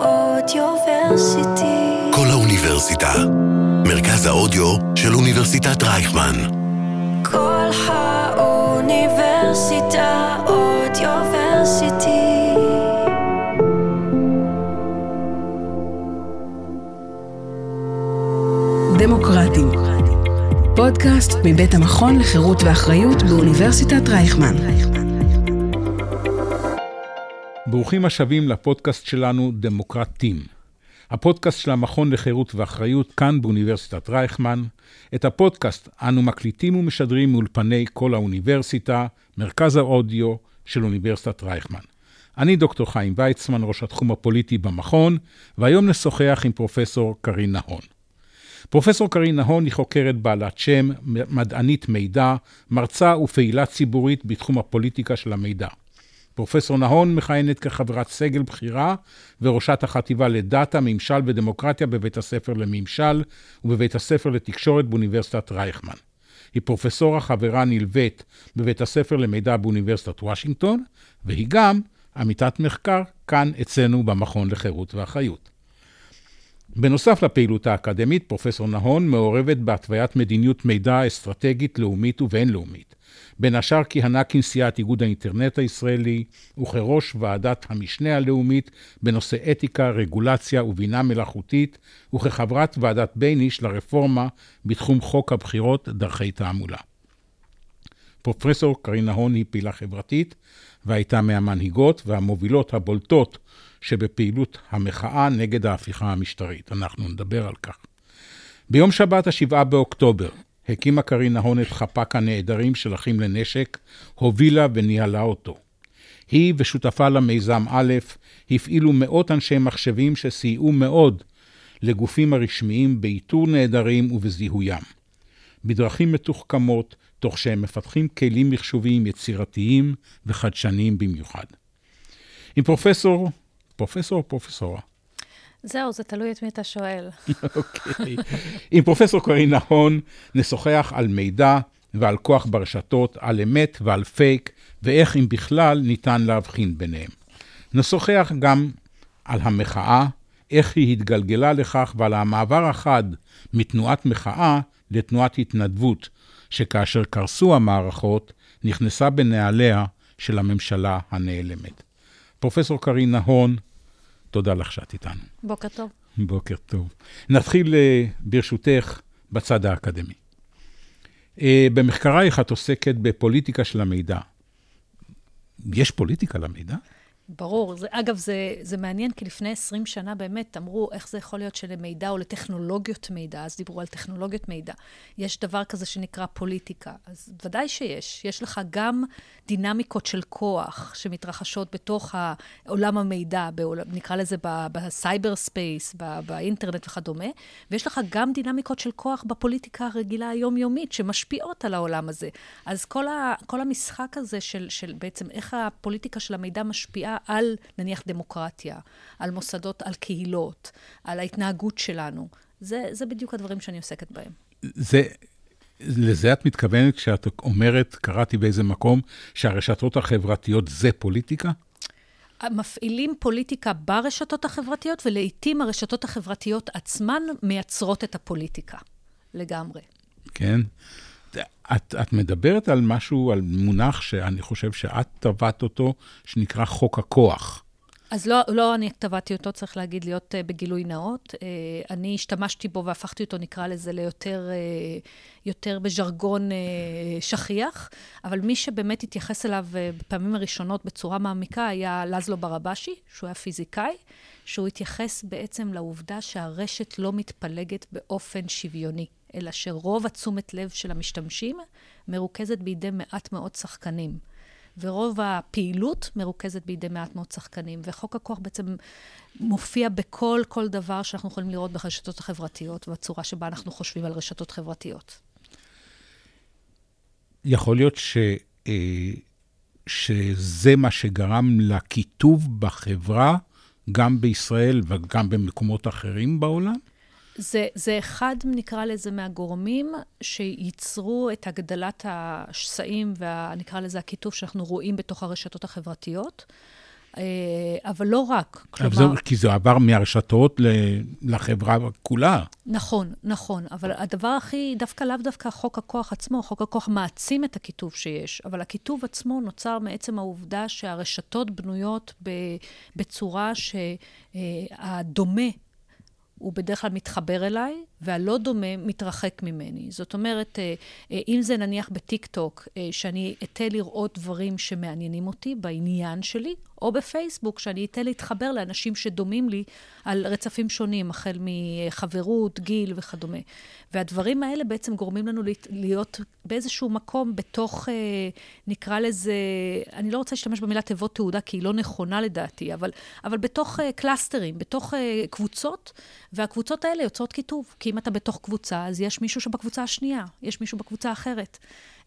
אודיוורסיטי. כל האוניברסיטה. מרכז האודיו של אוניברסיטת רייכמן. כל האוניברסיטה אודיוורסיטי. דמוקרטים. פודקאסט מבית המכון לחירות ואחריות באוניברסיטת רייכמן. ברוכים השבים לפודקאסט שלנו דמוקרטים. הפודקאסט של המכון לחירות ואחריות כאן באוניברסיטת רייכמן. את הפודקאסט אנו מקליטים ומשדרים מאולפני כל האוניברסיטה, מרכז האודיו של אוניברסיטת רייכמן. אני דוקטור חיים ויצמן, ראש התחום הפוליטי במכון, והיום נשוחח עם פרופסור קרין נהון. פרופסור קרין נהון היא חוקרת בעלת שם, מדענית מידע, מרצה ופעילה ציבורית בתחום הפוליטיקה של המידע. פרופסור נהון מכהנת כחברת סגל בכירה וראשת החטיבה לדאטה, ממשל ודמוקרטיה בבית הספר לממשל ובבית הספר לתקשורת באוניברסיטת רייכמן. היא פרופסורה חברה נלווית בבית הספר למידע באוניברסיטת וושינגטון, והיא גם עמיתת מחקר כאן אצלנו במכון לחירות ואחריות. בנוסף לפעילות האקדמית, פרופסור נהון מעורבת בהתוויית מדיניות מידע אסטרטגית לאומית ובינלאומית. בין השאר כיהנה כנשיאת איגוד האינטרנט הישראלי וכראש ועדת המשנה הלאומית בנושא אתיקה, רגולציה ובינה מלאכותית, וכחברת ועדת בייניש לרפורמה בתחום חוק הבחירות דרכי תעמולה. פרופסור קרין נהון היא פעילה חברתית והייתה מהמנהיגות והמובילות הבולטות שבפעילות המחאה נגד ההפיכה המשטרית. אנחנו נדבר על כך. ביום שבת, השבעה באוקטובר, הקימה קרין נהון את חפ"ק הנעדרים של אחים לנשק, הובילה וניהלה אותו. היא ושותפה למיזם א' הפעילו מאות אנשי מחשבים שסייעו מאוד לגופים הרשמיים באיתור נעדרים ובזיהוים. בדרכים מתוחכמות, תוך שהם מפתחים כלים מחשוביים יצירתיים וחדשניים במיוחד. עם פרופסור, פרופסור או פרופסורה? זהו, זה תלוי את מי אתה שואל. אוקיי. עם פרופסור קרין נהון נשוחח על מידע ועל כוח ברשתות, על אמת ועל פייק, ואיך אם בכלל ניתן להבחין ביניהם. נשוחח גם על המחאה, איך היא התגלגלה לכך ועל המעבר החד מתנועת מחאה לתנועת התנדבות, שכאשר קרסו המערכות, נכנסה בנעליה של הממשלה הנעלמת. פרופסור קרין נהון, תודה לך שאת איתנו. בוקר טוב. בוקר טוב. נתחיל אה, ברשותך בצד האקדמי. אה, במחקרייך את עוסקת בפוליטיקה של המידע. יש פוליטיקה למידע? ברור. זה, אגב, זה, זה מעניין, כי לפני 20 שנה באמת אמרו איך זה יכול להיות שלמידע או לטכנולוגיות מידע, אז דיברו על טכנולוגיות מידע. יש דבר כזה שנקרא פוליטיקה. אז ודאי שיש. יש לך גם דינמיקות של כוח שמתרחשות בתוך עולם המידע, בעול, נקרא לזה ב cyberspace, באינטרנט וכדומה, ויש לך גם דינמיקות של כוח בפוליטיקה הרגילה היומיומית, שמשפיעות על העולם הזה. אז כל, ה, כל המשחק הזה של, של בעצם איך הפוליטיקה של המידע משפיעה על נניח דמוקרטיה, על מוסדות, על קהילות, על ההתנהגות שלנו. זה, זה בדיוק הדברים שאני עוסקת בהם. זה, לזה את מתכוונת כשאת אומרת, קראתי באיזה מקום, שהרשתות החברתיות זה פוליטיקה? מפעילים פוליטיקה ברשתות החברתיות, ולעיתים הרשתות החברתיות עצמן מייצרות את הפוליטיקה, לגמרי. כן. את, את מדברת על משהו, על מונח שאני חושב שאת טבעת אותו, שנקרא חוק הכוח. אז לא, לא אני טבעתי אותו, צריך להגיד, להיות uh, בגילוי נאות. Uh, אני השתמשתי בו והפכתי אותו, נקרא לזה, ליותר uh, יותר בז'רגון uh, שכיח, אבל מי שבאמת התייחס אליו uh, בפעמים הראשונות בצורה מעמיקה היה לזלו ברבשי, שהוא היה פיזיקאי, שהוא התייחס בעצם לעובדה שהרשת לא מתפלגת באופן שוויוני. אלא שרוב התשומת לב של המשתמשים מרוכזת בידי מעט מאוד שחקנים. ורוב הפעילות מרוכזת בידי מעט מאוד שחקנים. וחוק הכוח בעצם מופיע בכל כל דבר שאנחנו יכולים לראות ברשתות החברתיות, ובצורה שבה אנחנו חושבים על רשתות חברתיות. יכול להיות ש, אה, שזה מה שגרם לקיטוב בחברה, גם בישראל וגם במקומות אחרים בעולם? זה, זה אחד, נקרא לזה, מהגורמים שייצרו את הגדלת השסעים ונקרא לזה הקיטוף שאנחנו רואים בתוך הרשתות החברתיות. אה, אבל לא רק. אבל זה, כי זה עבר מהרשתות לחברה כולה. נכון, נכון, אבל הדבר הכי, דווקא לאו דווקא חוק הכוח עצמו, חוק הכוח מעצים את הקיטוב שיש, אבל הקיטוב עצמו נוצר מעצם העובדה שהרשתות בנויות בצורה שהדומה הוא בדרך כלל מתחבר אליי, והלא דומה מתרחק ממני. זאת אומרת, אה, אה, אם זה נניח בטיק טוק, אה, שאני אתן לראות דברים שמעניינים אותי בעניין שלי, או בפייסבוק, שאני אתן להתחבר לאנשים שדומים לי על רצפים שונים, החל מחברות, גיל וכדומה. והדברים האלה בעצם גורמים לנו להיות באיזשהו מקום בתוך, נקרא לזה, אני לא רוצה להשתמש במילה תיבות תעודה, כי היא לא נכונה לדעתי, אבל, אבל בתוך קלאסטרים, בתוך קבוצות, והקבוצות האלה יוצרות קיטוב. כי אם אתה בתוך קבוצה, אז יש מישהו שבקבוצה השנייה, יש מישהו בקבוצה האחרת.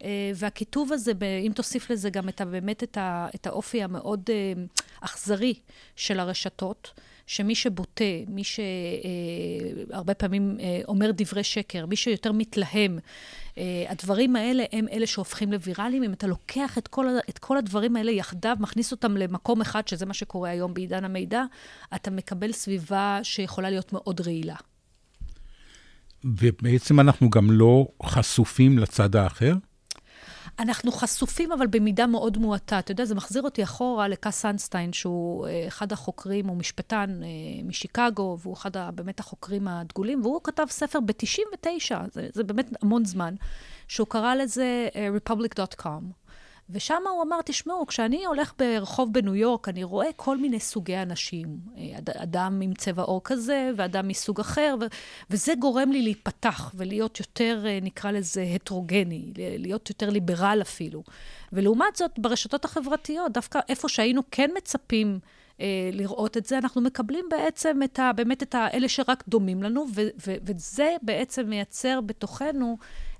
אה, והקיטוב הזה, אם תוסיף לזה גם את, באמת את, את האופי המאוד אה, אכזרי של הרשתות, שמי שבוטה, מי שהרבה פעמים אה, אומר דברי שקר, מי שיותר מתלהם, הדברים האלה הם אלה שהופכים לוויראליים. אם אתה לוקח את כל, את כל הדברים האלה יחדיו, מכניס אותם למקום אחד, שזה מה שקורה היום בעידן המידע, אתה מקבל סביבה שיכולה להיות מאוד רעילה. ובעצם אנחנו גם לא חשופים לצד האחר? אנחנו חשופים, אבל במידה מאוד מועטה. אתה יודע, זה מחזיר אותי אחורה לקאס אנסטיין, שהוא אה, אחד החוקרים, הוא משפטן אה, משיקגו, והוא אחד באמת החוקרים הדגולים, והוא כתב ספר ב-99, זה, זה באמת המון זמן, שהוא קרא לזה uh, republic.com. ושם הוא אמר, תשמעו, כשאני הולך ברחוב בניו יורק, אני רואה כל מיני סוגי אנשים. אה, אדם עם צבע עור כזה, ואדם מסוג אחר, ו- וזה גורם לי להיפתח ולהיות יותר, אה, נקרא לזה, הטרוגני, להיות יותר ליברל אפילו. ולעומת זאת, ברשתות החברתיות, דווקא איפה שהיינו כן מצפים אה, לראות את זה, אנחנו מקבלים בעצם את ה, באמת את האלה שרק דומים לנו, ו, ו, וזה בעצם מייצר בתוכנו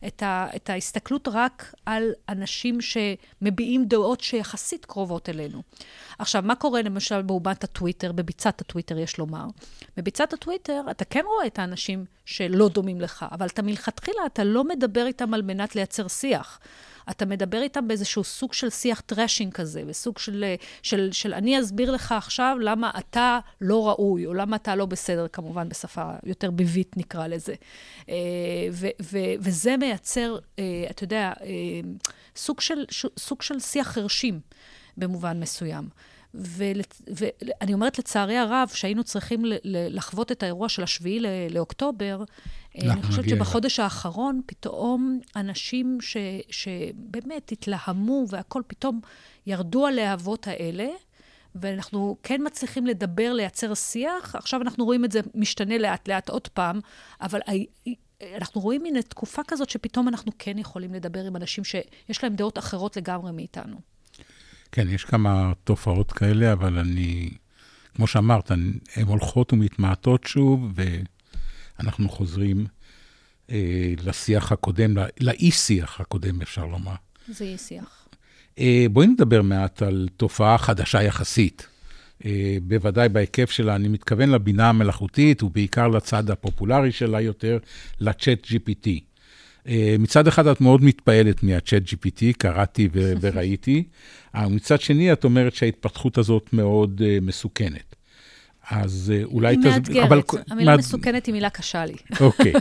את, ה, את ההסתכלות רק על אנשים שמביעים דעות שיחסית קרובות אלינו. עכשיו, מה קורה למשל באומת הטוויטר, בביצת הטוויטר, יש לומר? בביצת הטוויטר, אתה כן רואה את האנשים שלא דומים לך, אבל אתה מלכתחילה, אתה לא מדבר איתם על מנת לייצר שיח. אתה מדבר איתם באיזשהו סוג של שיח trashing כזה, בסוג של, של, של אני אסביר לך עכשיו למה אתה לא ראוי, או למה אתה לא בסדר, כמובן בשפה יותר ביבית נקרא לזה. אה, ו, ו, וזה מייצר, אה, אתה יודע, אה, סוג של, סוג של שיח חרשים במובן מסוים. ואני אומרת לצערי הרב, שהיינו צריכים לחוות את האירוע של השביעי לאוקטובר, אה, אני חושבת שבחודש האחרון, פתאום אנשים ש, שבאמת התלהמו והכול, פתאום ירדו הלהבות האלה. ואנחנו כן מצליחים לדבר, לייצר שיח. עכשיו אנחנו רואים את זה משתנה לאט-לאט עוד פעם, אבל אנחנו רואים מין תקופה כזאת שפתאום אנחנו כן יכולים לדבר עם אנשים שיש להם דעות אחרות לגמרי מאיתנו. כן, יש כמה תופעות כאלה, אבל אני, כמו שאמרת, הן הולכות ומתמעטות שוב, ואנחנו חוזרים אה, לשיח הקודם, לאי-שיח הקודם, אפשר לומר. זה אי-שיח. אה, בואי נדבר מעט על תופעה חדשה יחסית. אה, בוודאי בהיקף שלה, אני מתכוון לבינה המלאכותית, ובעיקר לצד הפופולרי שלה יותר, לצ'אט GPT. אה, מצד אחד את מאוד מתפעלת מהצ'אט GPT, קראתי וראיתי, מצד שני את אומרת שההתפתחות הזאת מאוד uh, מסוכנת. אז אולי תסבירי... היא מאתגרת, המילה מסוכנת היא מילה קשה לי. אוקיי,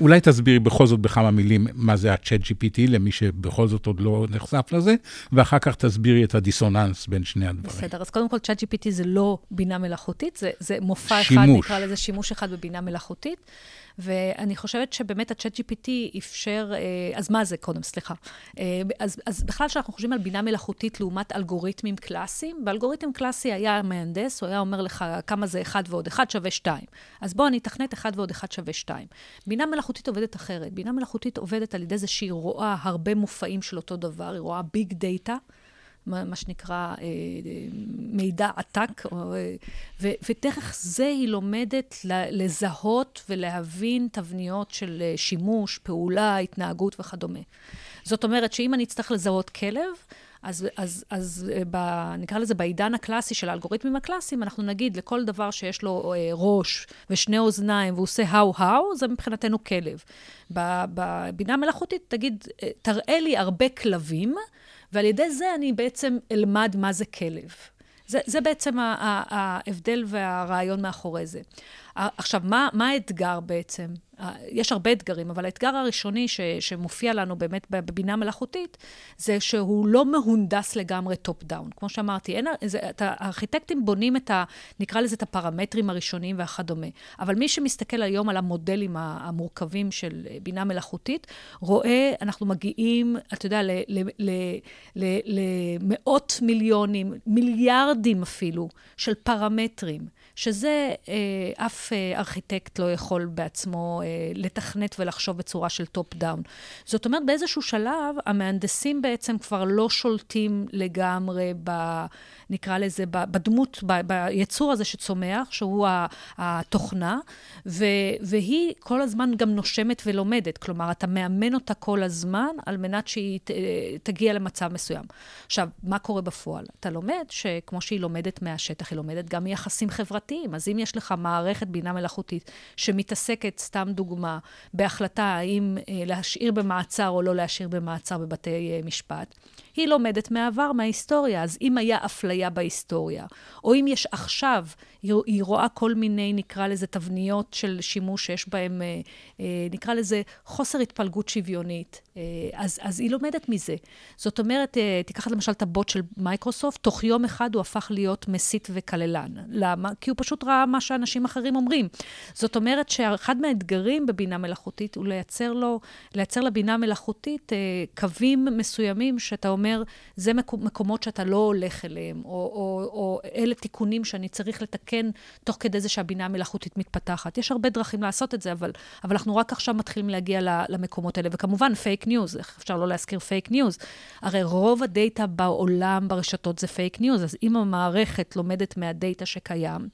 אולי תסבירי בכל זאת בכמה מילים מה זה ה-Chat GPT, למי שבכל זאת עוד לא נחשף לזה, ואחר כך תסבירי את הדיסוננס בין שני הדברים. בסדר, אז קודם כל, Chat GPT זה לא בינה מלאכותית, זה, זה מופע שימוש. אחד, נקרא לזה שימוש אחד בבינה מלאכותית. ואני חושבת שבאמת ה-chat GPT אפשר, אה, אז מה זה קודם, סליחה. אה, אז, אז בכלל, כשאנחנו חושבים על בינה מלאכותית לעומת אלגוריתמים קלאסיים, באלגוריתם קלאסי היה מהנדס, הוא היה אומר לך כמה זה 1 ועוד 1 שווה 2. אז בוא, אני אתכנת 1 ועוד 1 שווה 2. בינה מלאכותית עובדת אחרת. בינה מלאכותית עובדת על ידי זה שהיא רואה הרבה מופעים של אותו דבר, היא רואה ביג דאטה. מה שנקרא אה, מידע עתק, אה, ודרך זה היא לומדת לזהות ולהבין תבניות של אה, שימוש, פעולה, התנהגות וכדומה. זאת אומרת שאם אני אצטרך לזהות כלב, אז, אז, אז ב, נקרא לזה בעידן הקלאסי של האלגוריתמים הקלאסיים, אנחנו נגיד לכל דבר שיש לו אה, ראש ושני אוזניים והוא עושה האו-האו, זה מבחינתנו כלב. בבינה מלאכותית, תגיד, תראה לי הרבה כלבים, ועל ידי זה אני בעצם אלמד מה זה כלב. זה, זה בעצם ההבדל והרעיון מאחורי זה. עכשיו, מה, מה האתגר בעצם? יש הרבה אתגרים, אבל האתגר הראשוני ש, שמופיע לנו באמת בבינה מלאכותית, זה שהוא לא מהונדס לגמרי top down. כמו שאמרתי, אין, זה, את, הארכיטקטים בונים את ה... נקרא לזה את הפרמטרים הראשוניים וכדומה. אבל מי שמסתכל היום על המודלים המורכבים של בינה מלאכותית, רואה, אנחנו מגיעים, אתה יודע, למאות מיליונים, מיליארדים אפילו, של פרמטרים. שזה אה, אף אה, ארכיטקט לא יכול בעצמו אה, לתכנת ולחשוב בצורה של top down. זאת אומרת, באיזשהו שלב, המהנדסים בעצם כבר לא שולטים לגמרי ב... נקרא לזה, בדמות, ביצור הזה שצומח, שהוא התוכנה, ו, והיא כל הזמן גם נושמת ולומדת. כלומר, אתה מאמן אותה כל הזמן על מנת שהיא ת, תגיע למצב מסוים. עכשיו, מה קורה בפועל? אתה לומד שכמו שהיא לומדת מהשטח, היא לומדת גם מיחסים חברתיים. אז אם יש לך מערכת בינה מלאכותית שמתעסקת, סתם דוגמה, בהחלטה האם אה, להשאיר במעצר או לא להשאיר במעצר בבתי אה, משפט, היא לומדת מהעבר, מההיסטוריה. אז אם היה אפליה בהיסטוריה, או אם יש עכשיו, היא, היא רואה כל מיני, נקרא לזה, תבניות של שימוש שיש בהן, אה, אה, נקרא לזה, חוסר התפלגות שוויונית, אז, אז היא לומדת מזה. זאת אומרת, אה, תיקח למשל את הבוט של מייקרוסופט, תוך יום אחד הוא הפך להיות מסית וכללן. למה? כי הוא פשוט ראה מה שאנשים אחרים אומרים. זאת אומרת שאחד מהאתגרים בבינה מלאכותית הוא לייצר לו, לייצר לבינה מלאכותית אה, קווים מסוימים שאתה אומר, זה מקומות שאתה לא הולך אליהם, או, או, או אלה תיקונים שאני צריך לתקן תוך כדי זה שהבינה המלאכותית מתפתחת. יש הרבה דרכים לעשות את זה, אבל, אבל אנחנו רק עכשיו מתחילים להגיע למקומות האלה. וכמובן, fake news, איך אפשר לא להזכיר fake news? הרי רוב הדאטה בעולם ברשתות זה fake news, אז אם המערכת לומדת מהדאטה שקיים,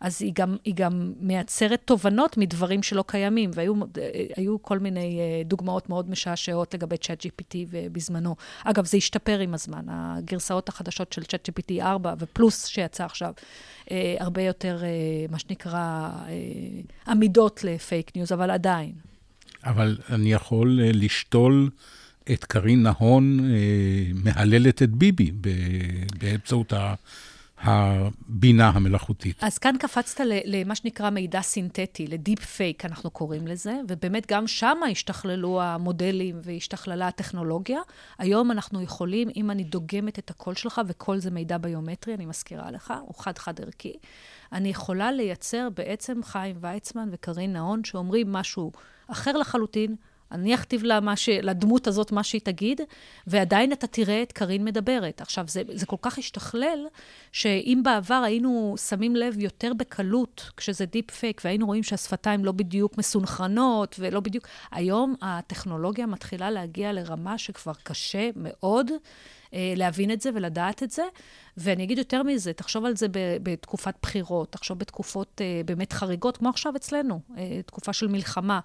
אז היא גם, היא גם מייצרת תובנות מדברים שלא קיימים, והיו כל מיני אה, דוגמאות מאוד משעשעות לגבי ChatGPT בזמנו. אגב, זה השתפר עם הזמן. הגרסאות החדשות של ChatGPT 4 ופלוס שיצא עכשיו, אה, הרבה יותר, אה, מה שנקרא, אה, עמידות ל fake news, אבל עדיין. אבל אני יכול אה, לשתול את קרין נהון אה, מהללת את ביבי באמצעות ה... הבינה המלאכותית. אז כאן קפצת למה שנקרא מידע סינתטי, ל deep fake, אנחנו קוראים לזה, ובאמת גם שם השתכללו המודלים והשתכללה הטכנולוגיה. היום אנחנו יכולים, אם אני דוגמת את הקול שלך, וכל זה מידע ביומטרי, אני מזכירה לך, הוא חד-חד ערכי, אני יכולה לייצר בעצם חיים ויצמן וקרין נהון, שאומרים משהו אחר לחלוטין, אני אכתיב ש... לדמות הזאת מה שהיא תגיד, ועדיין אתה תראה את קארין מדברת. עכשיו, זה, זה כל כך השתכלל, שאם בעבר היינו שמים לב יותר בקלות, כשזה deep fake, והיינו רואים שהשפתיים לא בדיוק מסונכרנות ולא בדיוק... היום הטכנולוגיה מתחילה להגיע לרמה שכבר קשה מאוד. אה, להבין את זה ולדעת את זה. ואני אגיד יותר מזה, תחשוב על זה בתקופת בחירות, תחשוב בתקופות אה, באמת חריגות, כמו עכשיו אצלנו, אה, תקופה של מלחמה.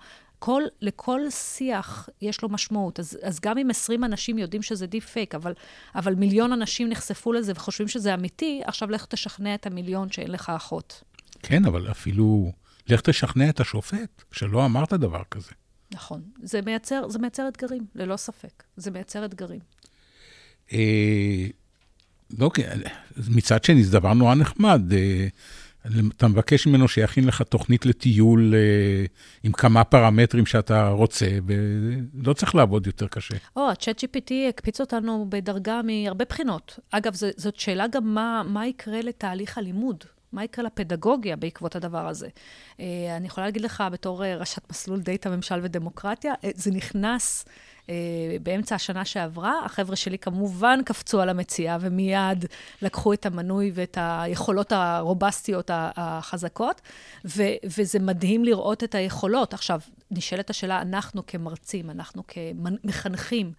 כל, לכל שיח יש לו משמעות. אז, אז גם אם 20 אנשים יודעים שזה deep fake, אבל, אבל מיליון אנשים נחשפו לזה וחושבים שזה אמיתי, עכשיו לך תשכנע את המיליון שאין לך אחות. כן, אבל אפילו לך תשכנע את השופט שלא אמרת דבר כזה. נכון. זה מייצר, זה מייצר אתגרים, ללא ספק. זה מייצר אתגרים. אה, אוקיי, מצד שני, זה דבר נורא נחמד. אה, אתה מבקש ממנו שיכין לך תוכנית לטיול אה, עם כמה פרמטרים שאתה רוצה, ולא צריך לעבוד יותר קשה. או, ה-chat GPT הקפיץ אותנו בדרגה מהרבה בחינות. אגב, זאת שאלה גם מה, מה יקרה לתהליך הלימוד. מה יקרה לפדגוגיה בעקבות הדבר הזה? אה, אני יכולה להגיד לך, בתור אה, ראשת מסלול דאטה, ממשל ודמוקרטיה, אה, זה נכנס באמצע השנה שעברה. החבר'ה שלי כמובן קפצו על המציאה ומיד לקחו את המנוי ואת היכולות הרובסטיות החזקות, ו- וזה מדהים לראות את היכולות. עכשיו, נשאלת השאלה, אנחנו כמרצים, אנחנו כמחנכים,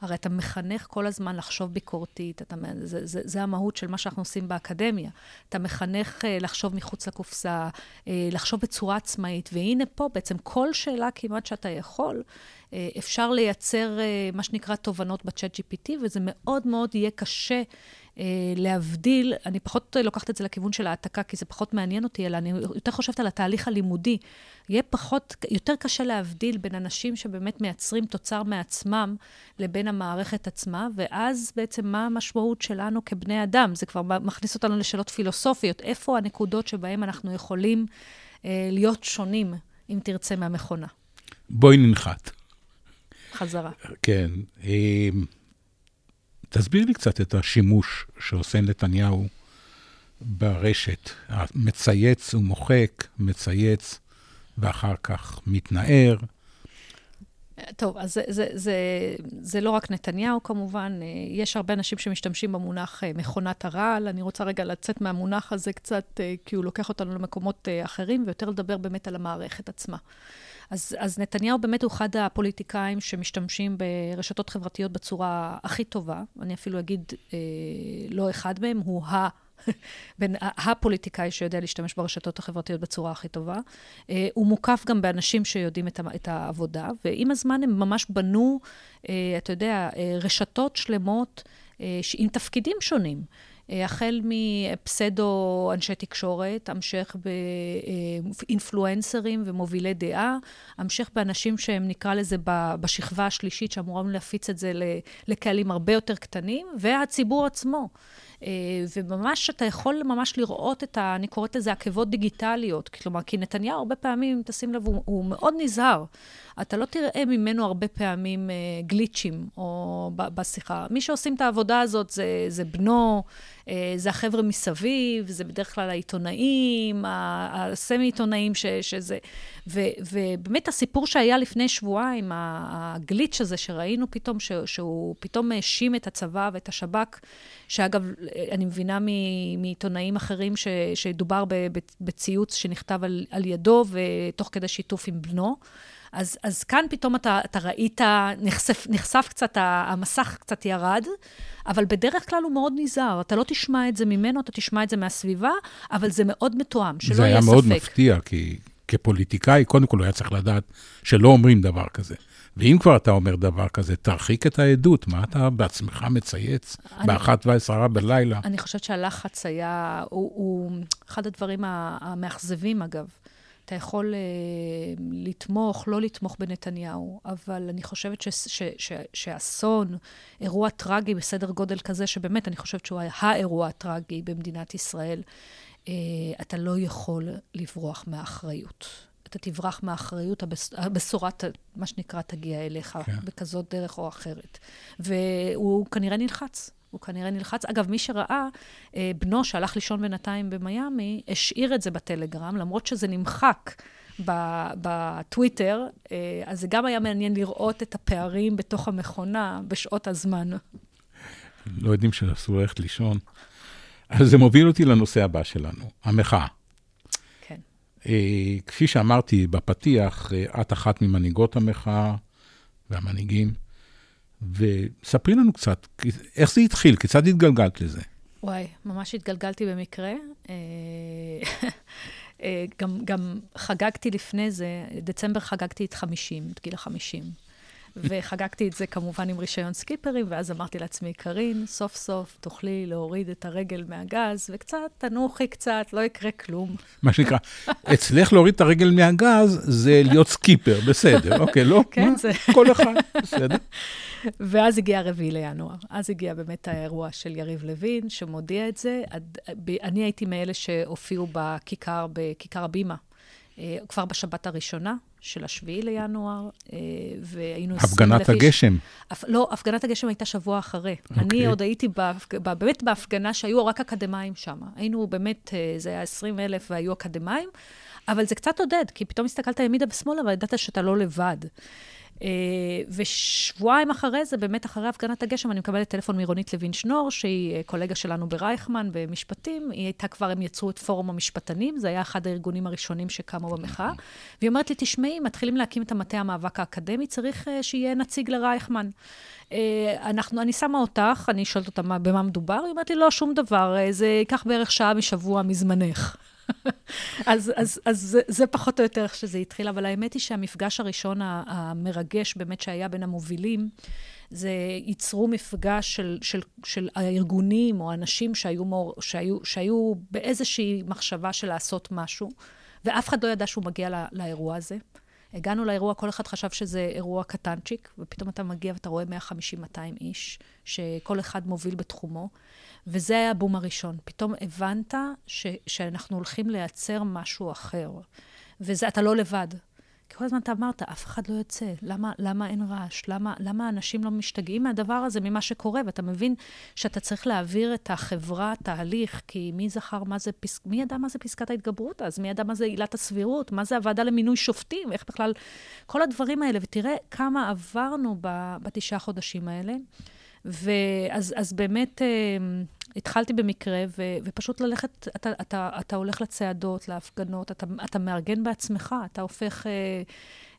הרי אתה מחנך כל הזמן לחשוב ביקורתית, אתה, זה, זה, זה המהות של מה שאנחנו עושים באקדמיה. אתה מחנך uh, לחשוב מחוץ לקופסה, uh, לחשוב בצורה עצמאית, והנה פה בעצם כל שאלה כמעט שאתה יכול, uh, אפשר לייצר uh, מה שנקרא תובנות בצ'אט GPT, וזה מאוד מאוד יהיה קשה. אה, להבדיל, אני פחות לוקחת את זה לכיוון של העתקה, כי זה פחות מעניין אותי, אלא אני יותר חושבת על התהליך הלימודי. יהיה פחות, יותר קשה להבדיל בין אנשים שבאמת מייצרים תוצר מעצמם לבין המערכת עצמה, ואז בעצם מה המשמעות שלנו כבני אדם? זה כבר מכניס אותנו לשאלות פילוסופיות. איפה הנקודות שבהן אנחנו יכולים אה, להיות שונים, אם תרצה, מהמכונה? בואי ננחת. חזרה. כן. אה, תסביר לי קצת את השימוש שעושה נתניהו ברשת. מצייץ ומוחק, מצייץ ואחר כך מתנער. טוב, אז זה, זה, זה, זה לא רק נתניהו כמובן, יש הרבה אנשים שמשתמשים במונח אה, מכונת הרעל. אני רוצה רגע לצאת מהמונח הזה קצת, אה, כי הוא לוקח אותנו למקומות אה, אחרים, ויותר לדבר באמת על המערכת עצמה. אז, אז נתניהו באמת הוא אחד הפוליטיקאים שמשתמשים ברשתות חברתיות בצורה הכי טובה. אני אפילו אגיד, אה, לא אחד מהם, הוא ה... בין הפוליטיקאי שיודע להשתמש ברשתות החברתיות בצורה הכי טובה. אה, הוא מוקף גם באנשים שיודעים את, את העבודה, ועם הזמן הם ממש בנו, אה, אתה יודע, אה, רשתות שלמות עם תפקידים שונים. אה, החל מפסדו אנשי תקשורת, המשך באינפלואנסרים ומובילי דעה, המשך באנשים שהם, נקרא לזה, בשכבה השלישית, שאמורים להפיץ את זה לקהלים הרבה יותר קטנים, והציבור עצמו. אה, וממש, אתה יכול ממש לראות את ה... אני קוראת לזה עקבות דיגיטליות. כלומר, כי נתניהו הרבה פעמים, תשים לב, הוא, הוא מאוד נזהר. אתה לא תראה ממנו הרבה פעמים אה, גליצ'ים או בשיחה. מי שעושים את העבודה הזאת זה, זה בנו, אה, זה החבר'ה מסביב, זה בדרך כלל העיתונאים, הסמי-עיתונאים ש, שזה... ו, ובאמת הסיפור שהיה לפני שבועיים, הגליץ' הזה שראינו פתאום, ש, שהוא פתאום האשים את הצבא ואת השב"כ, שאגב, אני מבינה מעיתונאים אחרים ש, שדובר בציוץ שנכתב על, על ידו ותוך כדי שיתוף עם בנו. אז, אז כאן פתאום אתה, אתה ראית, נחשף, נחשף קצת, המסך קצת ירד, אבל בדרך כלל הוא מאוד נזהר. אתה לא תשמע את זה ממנו, אתה תשמע את זה מהסביבה, אבל זה מאוד מתואם, שלא יהיה ספק. זה היה מאוד מפתיע, כי כפוליטיקאי, קודם כל הוא היה צריך לדעת שלא אומרים דבר כזה. ואם כבר אתה אומר דבר כזה, תרחיק את העדות, מה אתה בעצמך מצייץ באחת ועשרה בלילה? אני חושבת שהלחץ היה, הוא, הוא אחד הדברים המאכזבים, אגב. אתה יכול uh, לתמוך, לא לתמוך בנתניהו, אבל אני חושבת ש, ש, ש, שאסון, אירוע טרגי בסדר גודל כזה, שבאמת, אני חושבת שהוא האירוע הטרגי במדינת ישראל, uh, אתה לא יכול לברוח מהאחריות. אתה תברח מהאחריות, הבש, הבשורה, מה שנקרא, תגיע אליך כן. בכזאת דרך או אחרת. והוא כנראה נלחץ. הוא כנראה נלחץ. אגב, מי שראה, אה, בנו שהלך לישון בינתיים במיאמי, השאיר את זה בטלגרם, למרות שזה נמחק בטוויטר, אה, אז זה גם היה מעניין לראות את הפערים בתוך המכונה בשעות הזמן. לא יודעים שאסור ללכת לישון. אז זה מוביל אותי לנושא הבא שלנו, המחאה. אה, כפי שאמרתי בפתיח, את אחת ממנהיגות המחאה והמנהיגים. וספרי לנו קצת, איך זה התחיל? כיצד התגלגלת לזה? וואי, ממש התגלגלתי במקרה. אה, אה, גם, גם חגגתי לפני זה, דצמבר חגגתי את 50, את גיל ה-50. וחגגתי את זה כמובן עם רישיון סקיפרים, ואז אמרתי לעצמי, קארין, סוף סוף תוכלי להוריד את הרגל מהגז, וקצת, תנוחי קצת, לא יקרה כלום. מה שנקרא, אצלך להוריד את הרגל מהגז זה להיות סקיפר, בסדר, אוקיי, לא? כן, זה... כל אחד, בסדר. ואז הגיע הרביעי לינואר. אז הגיע באמת האירוע של יריב לוין, שמודיע את זה. אני הייתי מאלה שהופיעו בכיכר, בכיכר הבימה, כבר בשבת הראשונה, של השביעי לינואר, אה, והיינו... הפגנת הגשם. איש... לא, הפגנת הגשם הייתה שבוע אחרי. Okay. אני אוקיי. עוד הייתי בהפג... באמת בהפגנה שהיו רק אקדמאים שם. היינו באמת, אה, זה היה 20 אלף והיו אקדמאים, אבל זה קצת עודד, כי פתאום הסתכלת ימינה ושמאלה וידעת שאתה לא לבד. אה, ושבועיים אחרי זה, באמת אחרי הפגנת הגשם, אני מקבלת טלפון מרונית לוין שנור, שהיא אה, קולגה שלנו ברייכמן במשפטים. היא הייתה כבר, הם יצרו את פורום המשפטנים, זה היה אחד הארגונים הראשונים שקמו במחאה. והיא אומרת לי, תשמעי, מתחילים להקים את המטה המאבק האקדמי, צריך אה, שיהיה נציג לרייכמן. אנחנו, אני שמה אותך, אני שואלת אותה במה מדובר, היא אומרת לי, לא, שום דבר, זה ייקח בערך שעה משבוע מזמנך. אז, אז, אז זה, זה פחות או יותר איך שזה התחיל, אבל האמת היא שהמפגש הראשון המרגש באמת שהיה בין המובילים, זה ייצרו מפגש של, של, של הארגונים או האנשים שהיו, מור, שהיו, שהיו באיזושהי מחשבה של לעשות משהו, ואף אחד לא ידע שהוא מגיע לא, לאירוע הזה. הגענו לאירוע, כל אחד חשב שזה אירוע קטנצ'יק, ופתאום אתה מגיע ואתה רואה 150-200 איש, שכל אחד מוביל בתחומו. וזה היה הבום הראשון. פתאום הבנת ש, שאנחנו הולכים לייצר משהו אחר. ואתה לא לבד. כל הזמן אתה אמרת, אף אחד לא יוצא, למה, למה אין רעש? למה, למה אנשים לא משתגעים מהדבר הזה, ממה שקורה? ואתה מבין שאתה צריך להעביר את החברה תהליך, כי מי זכר מה זה, פס... מי ידע מה זה פסקת ההתגברות אז? מי ידע מה זה עילת הסבירות? מה זה הוועדה למינוי שופטים? איך בכלל... כל הדברים האלה, ותראה כמה עברנו בתשעה חודשים האלה. ואז אז באמת... התחלתי במקרה, ו, ופשוט ללכת, אתה, אתה, אתה הולך לצעדות, להפגנות, אתה, אתה מארגן בעצמך, אתה הופך אה,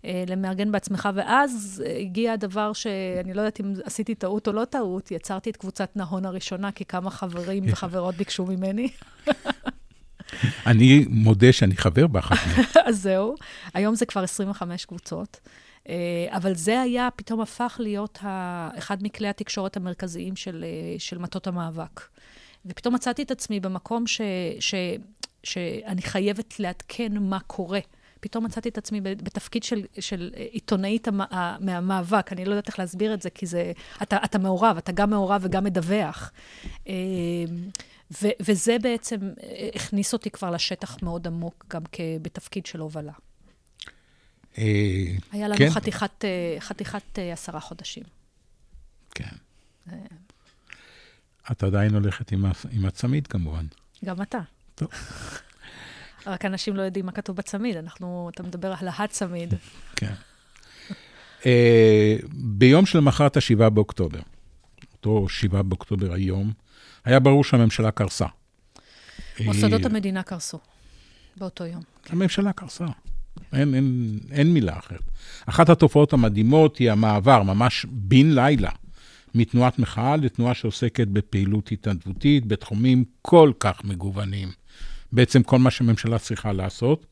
אה, למארגן בעצמך, ואז הגיע הדבר שאני לא יודעת אם עשיתי טעות או לא טעות, יצרתי את קבוצת נהון הראשונה, כי כמה חברים וחברות ביקשו ממני. אני מודה שאני חבר באחת מהן. אז זהו, היום זה כבר 25 קבוצות. אה, אבל זה היה, פתאום הפך להיות אחד מכלי התקשורת המרכזיים של, אה, של מטות המאבק. ופתאום מצאתי את עצמי במקום ש, ש, שאני חייבת לעדכן מה קורה. פתאום מצאתי את עצמי בתפקיד של, של עיתונאית מהמאבק. אני לא יודעת איך להסביר את זה, כי זה... אתה, אתה מעורב, אתה גם מעורב וגם מדווח. אה, ו, וזה בעצם הכניס אותי כבר לשטח מאוד עמוק, גם בתפקיד של הובלה. אה, היה לנו כן. חתיכת, אה, חתיכת אה, עשרה חודשים. כן. את עדיין הולכת עם, עם הצמיד, כמובן. גם אתה. טוב. רק אנשים לא יודעים מה כתוב בצמיד, אנחנו, אתה מדבר על הצמיד. כן. uh, ביום שלמחרת ה-7 באוקטובר, אותו 7 באוקטובר היום, היה ברור שהממשלה קרסה. מוסדות המדינה קרסו באותו יום. הממשלה קרסה. אין, אין, אין מילה אחרת. אחת התופעות המדהימות היא המעבר, ממש בן לילה, מתנועת מחאה לתנועה שעוסקת בפעילות התנדבותית בתחומים כל כך מגוונים. בעצם כל מה שממשלה צריכה לעשות.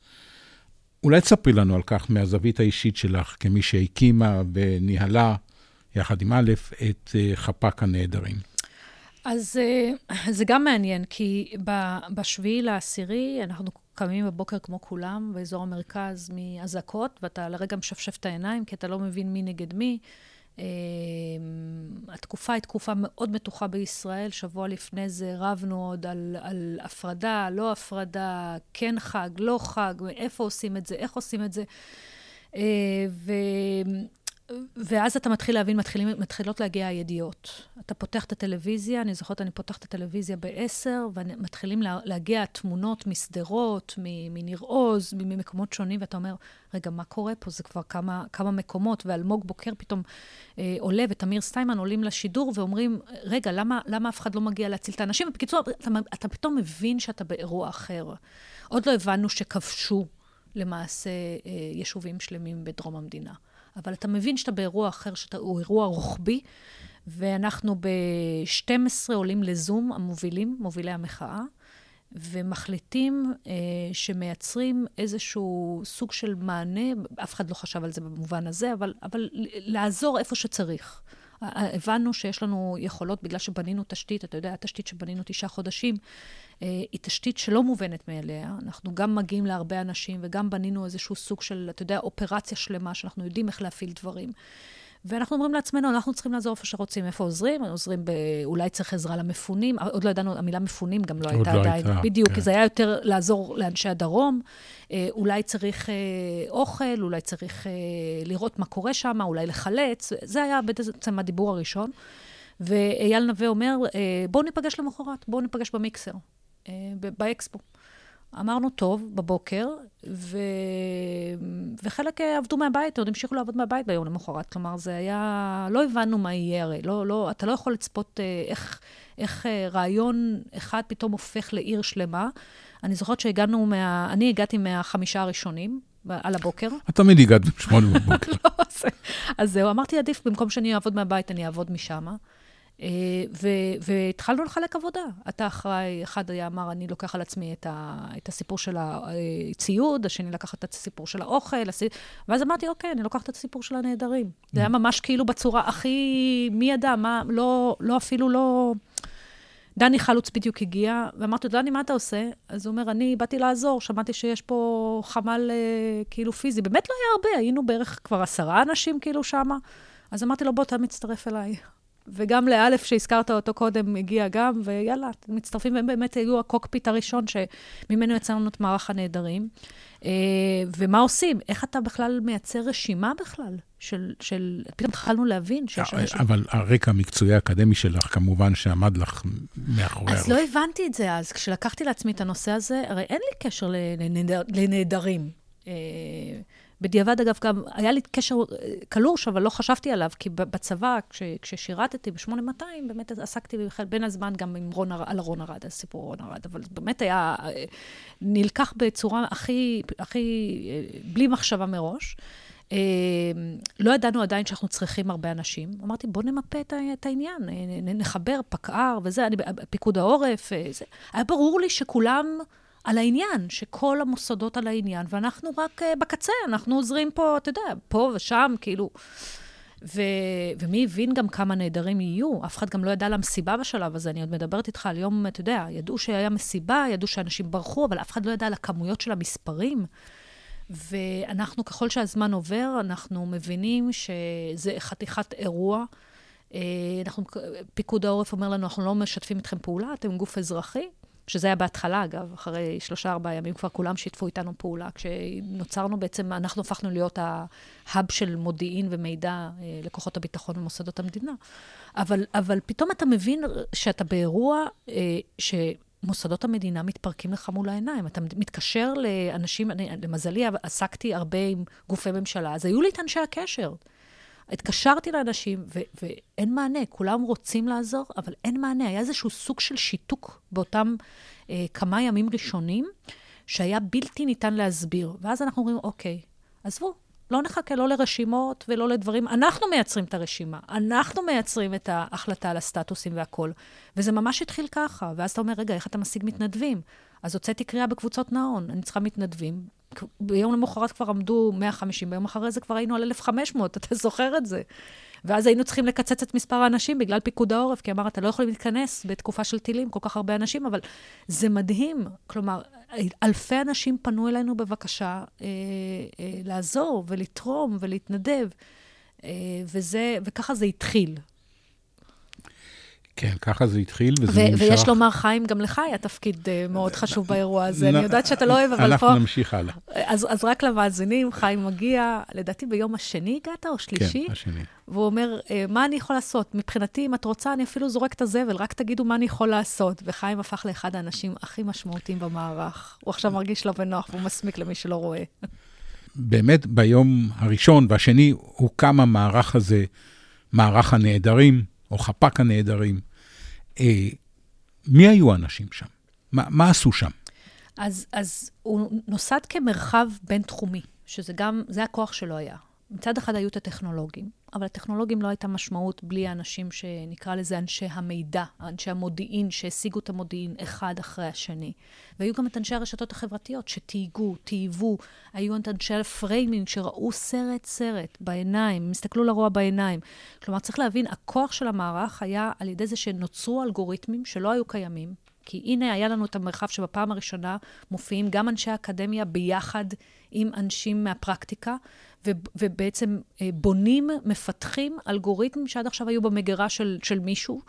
אולי תספרי לנו על כך מהזווית האישית שלך, כמי שהקימה וניהלה, יחד עם א', את אה, חפ"ק הנעדרים. אז אה, זה גם מעניין, כי בשביעי לעשירי אנחנו קמים בבוקר כמו כולם, באזור המרכז מאזעקות, ואתה לרגע משפשף את העיניים, כי אתה לא מבין מי נגד מי. Uh, התקופה היא תקופה מאוד מתוחה בישראל. שבוע לפני זה רבנו עוד על, על הפרדה, לא הפרדה, כן חג, לא חג, איפה עושים את זה, איך עושים את זה. Uh. ואז אתה מתחיל להבין, מתחילים, מתחילות להגיע הידיעות. אתה פותח את הטלוויזיה, אני זוכרת, אני פותחת את הטלוויזיה ב-10, ומתחילים לה, להגיע תמונות משדרות, מניר עוז, ממקומות שונים, ואתה אומר, רגע, מה קורה פה? זה כבר כמה, כמה מקומות, ואלמוג בוקר פתאום אה, עולה, ותמיר סטיימן עולים לשידור ואומרים, רגע, למה, למה אף אחד לא מגיע להציל את האנשים? ובקיצור, אתה, אתה פתאום מבין שאתה באירוע אחר. עוד לא הבנו שכבשו למעשה אה, יישובים שלמים בדרום המדינה. אבל אתה מבין שאתה באירוע אחר, שהוא אירוע רוחבי, ואנחנו ב-12 עולים לזום, המובילים, מובילי המחאה, ומחליטים אה, שמייצרים איזשהו סוג של מענה, אף אחד לא חשב על זה במובן הזה, אבל, אבל לעזור איפה שצריך. הבנו שיש לנו יכולות, בגלל שבנינו תשתית, אתה יודע, התשתית שבנינו תשעה חודשים, היא תשתית שלא מובנת מאליה. אנחנו גם מגיעים להרבה אנשים וגם בנינו איזשהו סוג של, אתה יודע, אופרציה שלמה, שאנחנו יודעים איך להפעיל דברים. ואנחנו אומרים לעצמנו, אנחנו צריכים לעזור איפה שרוצים. איפה עוזרים? עוזרים ב... אולי צריך עזרה למפונים. עוד לא ידענו, המילה מפונים גם לא הייתה לא עדיין. הייתה, בדיוק, כן. כי זה היה יותר לעזור לאנשי הדרום. אה, אולי צריך אה, אוכל, אולי צריך אה, לראות מה קורה שם, אולי לחלץ. זה היה בעצם הדיבור הראשון. ואייל נווה אומר, אה, בואו ניפגש למחרת, בואו ניפגש במיקסר, אה, באקספו. אמרנו, טוב, בבוקר, ו... וחלק אה, עבדו מהבית, עוד המשיכו לעבוד מהבית ביום למחרת. כלומר, זה היה... לא הבנו מה יהיה הרי. לא, לא, אתה לא יכול לצפות אה, איך, איך אה, רעיון אחד פתאום הופך לעיר שלמה. אני זוכרת שהגענו מה... אני הגעתי מהחמישה הראשונים, על הבוקר. את תמיד הגעת בשמונה בבוקר. לא, אז זהו, אמרתי, עדיף, במקום שאני אעבוד מהבית, אני אעבוד משם. אה, ו- והתחלנו לחלק עבודה. אתה אחראי, אחד היה אמר, אני לוקח על עצמי את, ה- את הסיפור של הציוד, השני לקח את הסיפור של האוכל, הסי... ואז אמרתי, אוקיי, אני לוקחת את הסיפור של הנעדרים. זה היה ממש כאילו בצורה הכי... מי ידע, מה, לא, לא אפילו לא... דני חלוץ בדיוק הגיע, ואמרתי לו, דני, מה אתה עושה? אז הוא אומר, אני באתי לעזור, שמעתי שיש פה חמ"ל אה, כאילו פיזי. באמת לא היה הרבה, היינו בערך כבר עשרה אנשים כאילו שמה. אז אמרתי לו, בוא, אתה מצטרף אליי. וגם לאלף שהזכרת אותו קודם, הגיע גם, ויאללה, מצטרפים, והם באמת היו הקוקפיט הראשון שממנו יצא לנו את מערך הנעדרים. אה, ומה עושים? איך אתה בכלל מייצר רשימה בכלל? של, של... פתאום התחלנו להבין שיש אנשים... אבל הרקע המקצועי האקדמי שלך, כמובן שעמד לך מאחורי אז לא הבנתי את זה אז. כשלקחתי לעצמי את הנושא הזה, הרי אין לי קשר לנעדר, לנעדרים. אה, בדיעבד, אגב, גם היה לי קשר אה, קלוש, אבל לא חשבתי עליו, כי בצבא, כש, כששירתתי ב-8200, באמת עסקתי בין הזמן גם עם רון, על רון ארד, על סיפור רון ארד, אבל באמת היה אה, נלקח בצורה הכי, הכי, בלי מחשבה מראש. לא ידענו עדיין שאנחנו צריכים הרבה אנשים. אמרתי, בואו נמפה את העניין, נחבר פקע"ר וזה, אני, פיקוד העורף, זה. היה ברור לי שכולם... על העניין, שכל המוסדות על העניין, ואנחנו רק uh, בקצה, אנחנו עוזרים פה, אתה יודע, פה ושם, כאילו. ו... ומי הבין גם כמה נעדרים יהיו? אף אחד גם לא ידע על המסיבה בשלב הזה. אני עוד מדברת איתך על יום, אתה יודע, ידעו שהיה מסיבה, ידעו שאנשים ברחו, אבל אף אחד לא ידע על הכמויות של המספרים. ואנחנו, ככל שהזמן עובר, אנחנו מבינים שזה חתיכת אירוע. אה, אנחנו, פיקוד העורף אומר לנו, אנחנו לא משתפים אתכם פעולה, אתם גוף אזרחי. שזה היה בהתחלה, אגב, אחרי שלושה-ארבעה ימים כבר כולם שיתפו איתנו פעולה. כשנוצרנו בעצם, אנחנו הפכנו להיות ההאב של מודיעין ומידע אה, לכוחות הביטחון ומוסדות המדינה. אבל, אבל פתאום אתה מבין שאתה באירוע אה, ש... מוסדות המדינה מתפרקים לך מול העיניים. אתה מתקשר לאנשים, אני, למזלי, עסקתי הרבה עם גופי ממשלה, אז היו לי את אנשי הקשר. התקשרתי לאנשים, ו- ואין מענה. כולם רוצים לעזור, אבל אין מענה. היה איזשהו סוג של שיתוק באותם אה, כמה ימים ראשונים, שהיה בלתי ניתן להסביר. ואז אנחנו אומרים, אוקיי, עזבו, לא נחכה לא לרשימות ולא לדברים. אנחנו מייצרים את הרשימה, אנחנו מייצרים את ההחלטה על הסטטוסים והכול. וזה ממש התחיל ככה. ואז אתה אומר, רגע, איך אתה משיג מתנדבים? אז הוצאתי קריאה בקבוצות נאון, אני צריכה מתנדבים. ביום למחרת כבר עמדו 150, ביום אחרי זה כבר היינו על 1,500, אתה זוכר את זה. ואז היינו צריכים לקצץ את מספר האנשים בגלל פיקוד העורף, כי אמרת, לא יכולים להתכנס בתקופה של טילים, כל כך הרבה אנשים, אבל זה מדהים. כלומר, אלפי אנשים פנו אלינו בבקשה אה, אה, לעזור ולתרום ולהתנדב, אה, וזה, וככה זה התחיל. כן, ככה זה התחיל, וזה נמשך. ויש לומר, חיים, גם לך היה תפקיד uh, מאוד חשוב באירוע הזה. אני יודעת שאתה לא אוהב, אבל פה... אנחנו נמשיך הלאה. אז, אז רק למאזינים, חיים מגיע, לדעתי ביום השני הגעת, או שלישי? כן, השני. והוא אומר, אה, מה אני יכול לעשות? מבחינתי, אם את רוצה, אני אפילו זורק את הזבל, רק תגידו מה אני יכול לעשות. וחיים הפך לאחד האנשים הכי משמעותיים במערך. הוא עכשיו מרגיש לא בנוח, והוא מסמיק למי שלא רואה. באמת, ביום הראשון והשני הוקם המערך הזה, מערך הנעדרים, או חפ"ק הנעדרים. אה, מי היו האנשים שם? מה, מה עשו שם? אז, אז הוא נוסד כמרחב בין-תחומי, שזה גם, זה הכוח שלו היה. מצד אחד היו את הטכנולוגים, אבל הטכנולוגים לא הייתה משמעות בלי האנשים שנקרא לזה אנשי המידע, אנשי המודיעין, שהשיגו את המודיעין אחד אחרי השני. והיו גם את אנשי הרשתות החברתיות שתייגו, תהיבו, היו את אנשי ה framing שראו סרט-סרט בעיניים, הם הסתכלו לרוע בעיניים. כלומר, צריך להבין, הכוח של המערך היה על ידי זה שנוצרו אלגוריתמים שלא היו קיימים, כי הנה היה לנו את המרחב שבפעם הראשונה מופיעים גם אנשי האקדמיה ביחד עם אנשים מהפרקטיקה, ו- ובעצם אה, בונים, מפתחים אלגוריתמים שעד עכשיו היו במגירה של, של מישהו.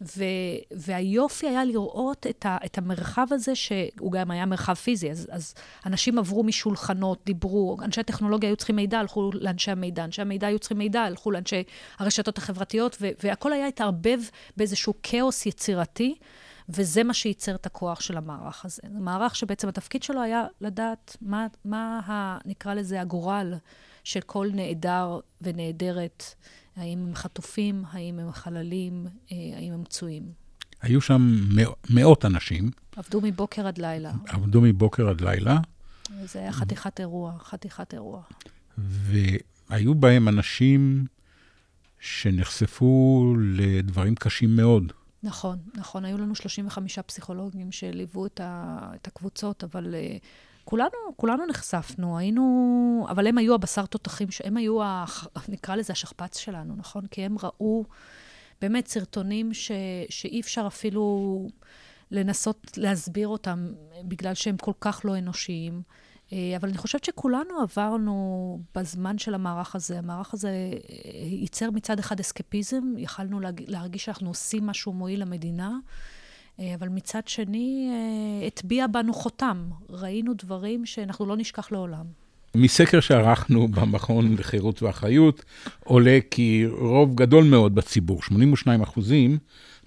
ו- והיופי היה לראות את, ה- את המרחב הזה, שהוא גם היה מרחב פיזי, אז, אז אנשים עברו משולחנות, דיברו, אנשי הטכנולוגיה היו צריכים מידע, הלכו לאנשי המידע, אנשי המידע היו צריכים מידע, הלכו לאנשי הרשתות החברתיות, ו- והכל היה התערבב באיזשהו כאוס יצירתי. וזה מה שייצר את הכוח של המערך הזה. זה מערך שבעצם התפקיד שלו היה לדעת מה, מה ה, נקרא לזה הגורל של כל נעדר ונעדרת, האם הם חטופים, האם הם חללים, אה, האם הם פצועים. היו שם מאות אנשים. עבדו מבוקר עד לילה. עבדו מבוקר עד לילה. זה היה חתיכת אירוע, חתיכת אירוע. והיו בהם אנשים שנחשפו לדברים קשים מאוד. נכון, נכון. היו לנו 35 פסיכולוגים שליוו את, ה, את הקבוצות, אבל uh, כולנו, כולנו נחשפנו, היינו... אבל הם היו הבשר תותחים, הם היו, ה, נקרא לזה, השכפ"ץ שלנו, נכון? כי הם ראו באמת סרטונים ש, שאי אפשר אפילו לנסות להסביר אותם, בגלל שהם כל כך לא אנושיים. אה, אבל אני חושבת שכולנו עברנו בזמן של המערך הזה. המערך הזה אה, ייצר מצד אחד אסקפיזם, יכלנו להרגיש שאנחנו עושים משהו מועיל למדינה, אה, אבל מצד שני, הטביע בנו חותם. ראינו דברים שאנחנו לא נשכח לעולם. מסקר שערכנו במכון לחירות ואחריות, עולה כי רוב גדול מאוד בציבור, 82 אחוזים,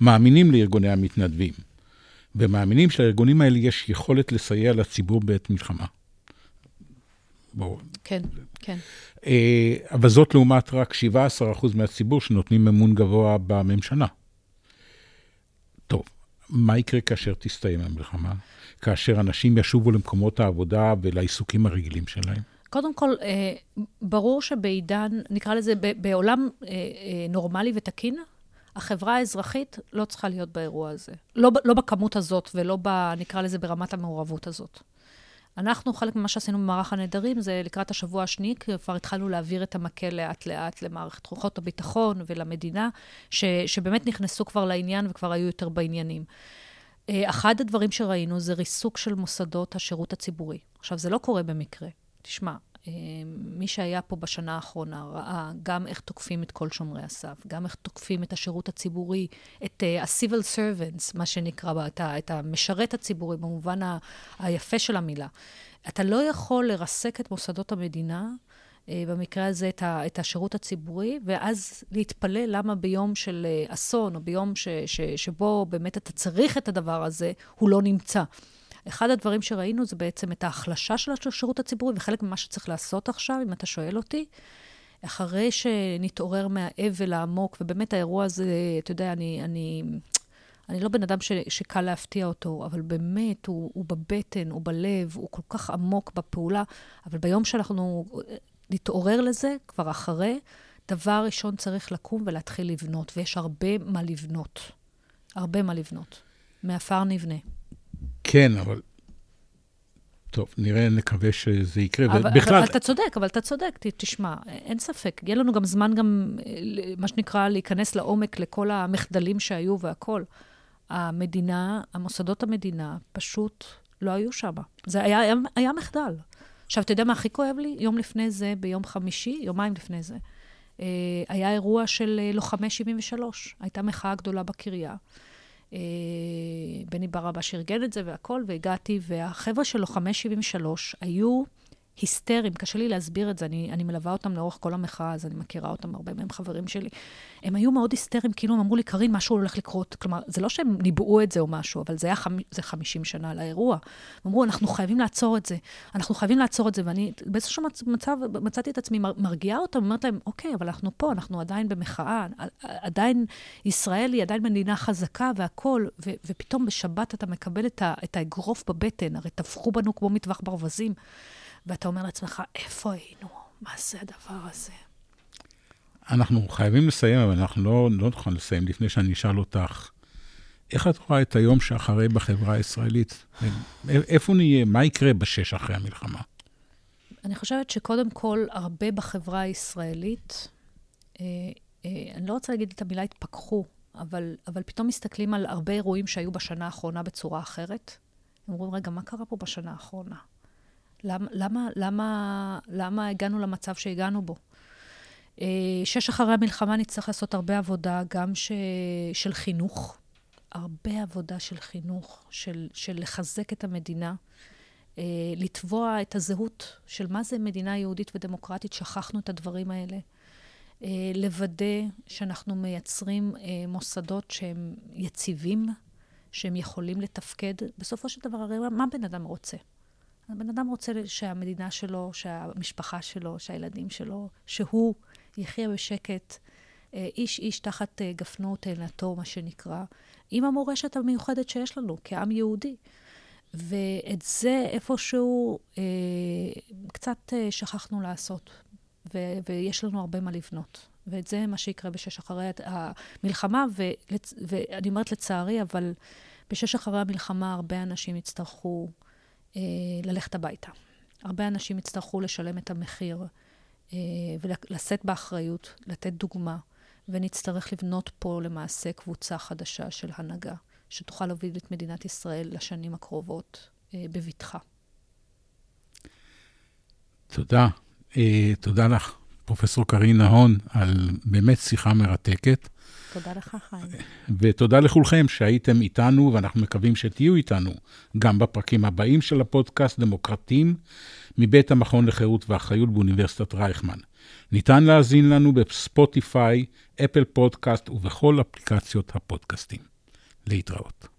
מאמינים לארגוני המתנדבים, ומאמינים שלארגונים האלה יש יכולת לסייע לציבור בעת מלחמה. בואו. כן, כן. אה, אבל זאת לעומת רק 17% מהציבור שנותנים אמון גבוה בממשלה. טוב, מה יקרה כאשר תסתיים המלחמה? כאשר אנשים ישובו למקומות העבודה ולעיסוקים הרגילים שלהם? קודם כל, אה, ברור שבעידן, נקרא לזה, בעולם אה, נורמלי ותקין, החברה האזרחית לא צריכה להיות באירוע הזה. לא, לא בכמות הזאת ולא, ב, נקרא לזה, ברמת המעורבות הזאת. אנחנו, חלק ממה שעשינו במערך הנעדרים, זה לקראת השבוע השני, כבר התחלנו להעביר את המקל לאט-לאט למערכת כוחות הביטחון ולמדינה, ש, שבאמת נכנסו כבר לעניין וכבר היו יותר בעניינים. אה, אחד הדברים שראינו זה ריסוק של מוסדות השירות הציבורי. עכשיו, זה לא קורה במקרה. תשמע, מי שהיה פה בשנה האחרונה ראה גם איך תוקפים את כל שומרי הסף, גם איך תוקפים את השירות הציבורי, את uh, ה-civil servants, מה שנקרא, את, את המשרת הציבורי במובן ה, היפה של המילה. אתה לא יכול לרסק את מוסדות המדינה, uh, במקרה הזה את, ה, את השירות הציבורי, ואז להתפלא למה ביום של uh, אסון, או ביום ש, ש, שבו באמת אתה צריך את הדבר הזה, הוא לא נמצא. אחד הדברים שראינו זה בעצם את ההחלשה של השירות הציבורי, וחלק ממה שצריך לעשות עכשיו, אם אתה שואל אותי, אחרי שנתעורר מהאבל העמוק, ובאמת האירוע הזה, אתה יודע, אני, אני, אני לא בן אדם ש, שקל להפתיע אותו, אבל באמת, הוא, הוא בבטן, הוא בלב, הוא כל כך עמוק בפעולה, אבל ביום שאנחנו נתעורר לזה, כבר אחרי, דבר ראשון צריך לקום ולהתחיל לבנות, ויש הרבה מה לבנות. הרבה מה לבנות. מעפר נבנה. כן, אבל... טוב, נראה, נקווה שזה יקרה. אבל, ובכלל... אבל אתה צודק, אבל אתה צודק, תשמע, אין ספק. יהיה לנו גם זמן גם, אה, מה שנקרא, להיכנס לעומק לכל המחדלים שהיו והכול. המדינה, המוסדות המדינה, פשוט לא היו שם. זה היה, היה, היה מחדל. עכשיו, אתה יודע מה הכי כואב לי? יום לפני זה, ביום חמישי, יומיים לפני זה, אה, היה אירוע של אה, לוחמי 73. הייתה מחאה גדולה בקריה. אה, בני ברבש ארגן את זה והכל, והגעתי, והחבר'ה של לוחמי 73 היו היסטריים, קשה לי להסביר את זה, אני, אני מלווה אותם לאורך כל המחאה, אז אני מכירה אותם, הרבה מהם חברים שלי. הם היו מאוד היסטריים, כאילו הם אמרו לי, קארין, משהו הולך לקרות. כלומר, זה לא שהם ניבאו את זה או משהו, אבל זה היה חמ... זה 50 שנה לאירוע. הם אמרו, אנחנו חייבים לעצור את זה, אנחנו חייבים לעצור את זה, ואני באיזשהו מצב מצאתי את עצמי מרגיעה אותם, אומרת להם, אוקיי, אבל אנחנו פה, אנחנו עדיין במחאה, עדיין ישראל היא עדיין מדינה חזקה והכול, ופתאום בשבת אתה מקבל את, את האגרוף בבטן, הרי טבחו בנו כמו מטווח ברווזים. ואתה אומר לעצמך, איפה היינו? מה זה הדבר הזה? אנחנו חייבים לסיים, אבל אנחנו לא, לא נוכל לסיים לפני שאני אשאל אותך, איך את רואה את היום שאחרי בחברה הישראלית? איפה נהיה? מה יקרה בשש אחרי המלחמה? אני חושבת שקודם כל, הרבה בחברה הישראלית, אה, אה, אני לא רוצה להגיד את המילה התפכחו, אבל, אבל פתאום מסתכלים על הרבה אירועים שהיו בשנה האחרונה בצורה אחרת. הם אומרים, רגע, מה קרה פה בשנה האחרונה? למה, למה, למה, למה הגענו למצב שהגענו בו? אה, שש אחרי המלחמה נצטרך לעשות הרבה עבודה, גם ש... של חינוך, הרבה עבודה של חינוך, של, של לחזק את המדינה, אה, לתבוע את הזהות של מה זה מדינה יהודית ודמוקרטית, שכחנו את הדברים האלה. אה, לוודא שאנחנו מייצרים מוסדות שהם יציבים, שהם יכולים לתפקד. בסופו של דבר, הרי מה בן אדם רוצה? הבן אדם רוצה שהמדינה שלו, שהמשפחה שלו, שהילדים שלו, שהוא יחיה בשקט, אה, איש איש תחת אה, גפנו תאנתו, מה שנקרא, עם המורשת המיוחדת שיש לנו כעם יהודי. ואת זה איפשהו אה, קצת אה, שכחנו לעשות, ו- ויש לנו הרבה מה לבנות. ואת זה מה שיקרה בשש אחרי המלחמה. ואני אומרת לצערי, אבל בשש אחרי המלחמה הרבה אנשים יצטרכו אה, ללכת הביתה. הרבה אנשים יצטרכו לשלם את המחיר אה, ולשאת באחריות, לתת דוגמה, ונצטרך לבנות פה למעשה קבוצה חדשה של הנהגה, שתוכל להוביל את מדינת ישראל לשנים הקרובות אה, בבטחה. תודה. אה, תודה לך, פרופסור קרין נהון, על באמת שיחה מרתקת. תודה לך, חיים. ותודה לכולכם שהייתם איתנו, ואנחנו מקווים שתהיו איתנו גם בפרקים הבאים של הפודקאסט דמוקרטים מבית המכון לחירות ואחריות באוניברסיטת רייכמן. ניתן להאזין לנו בספוטיפיי, אפל פודקאסט ובכל אפליקציות הפודקאסטים. להתראות.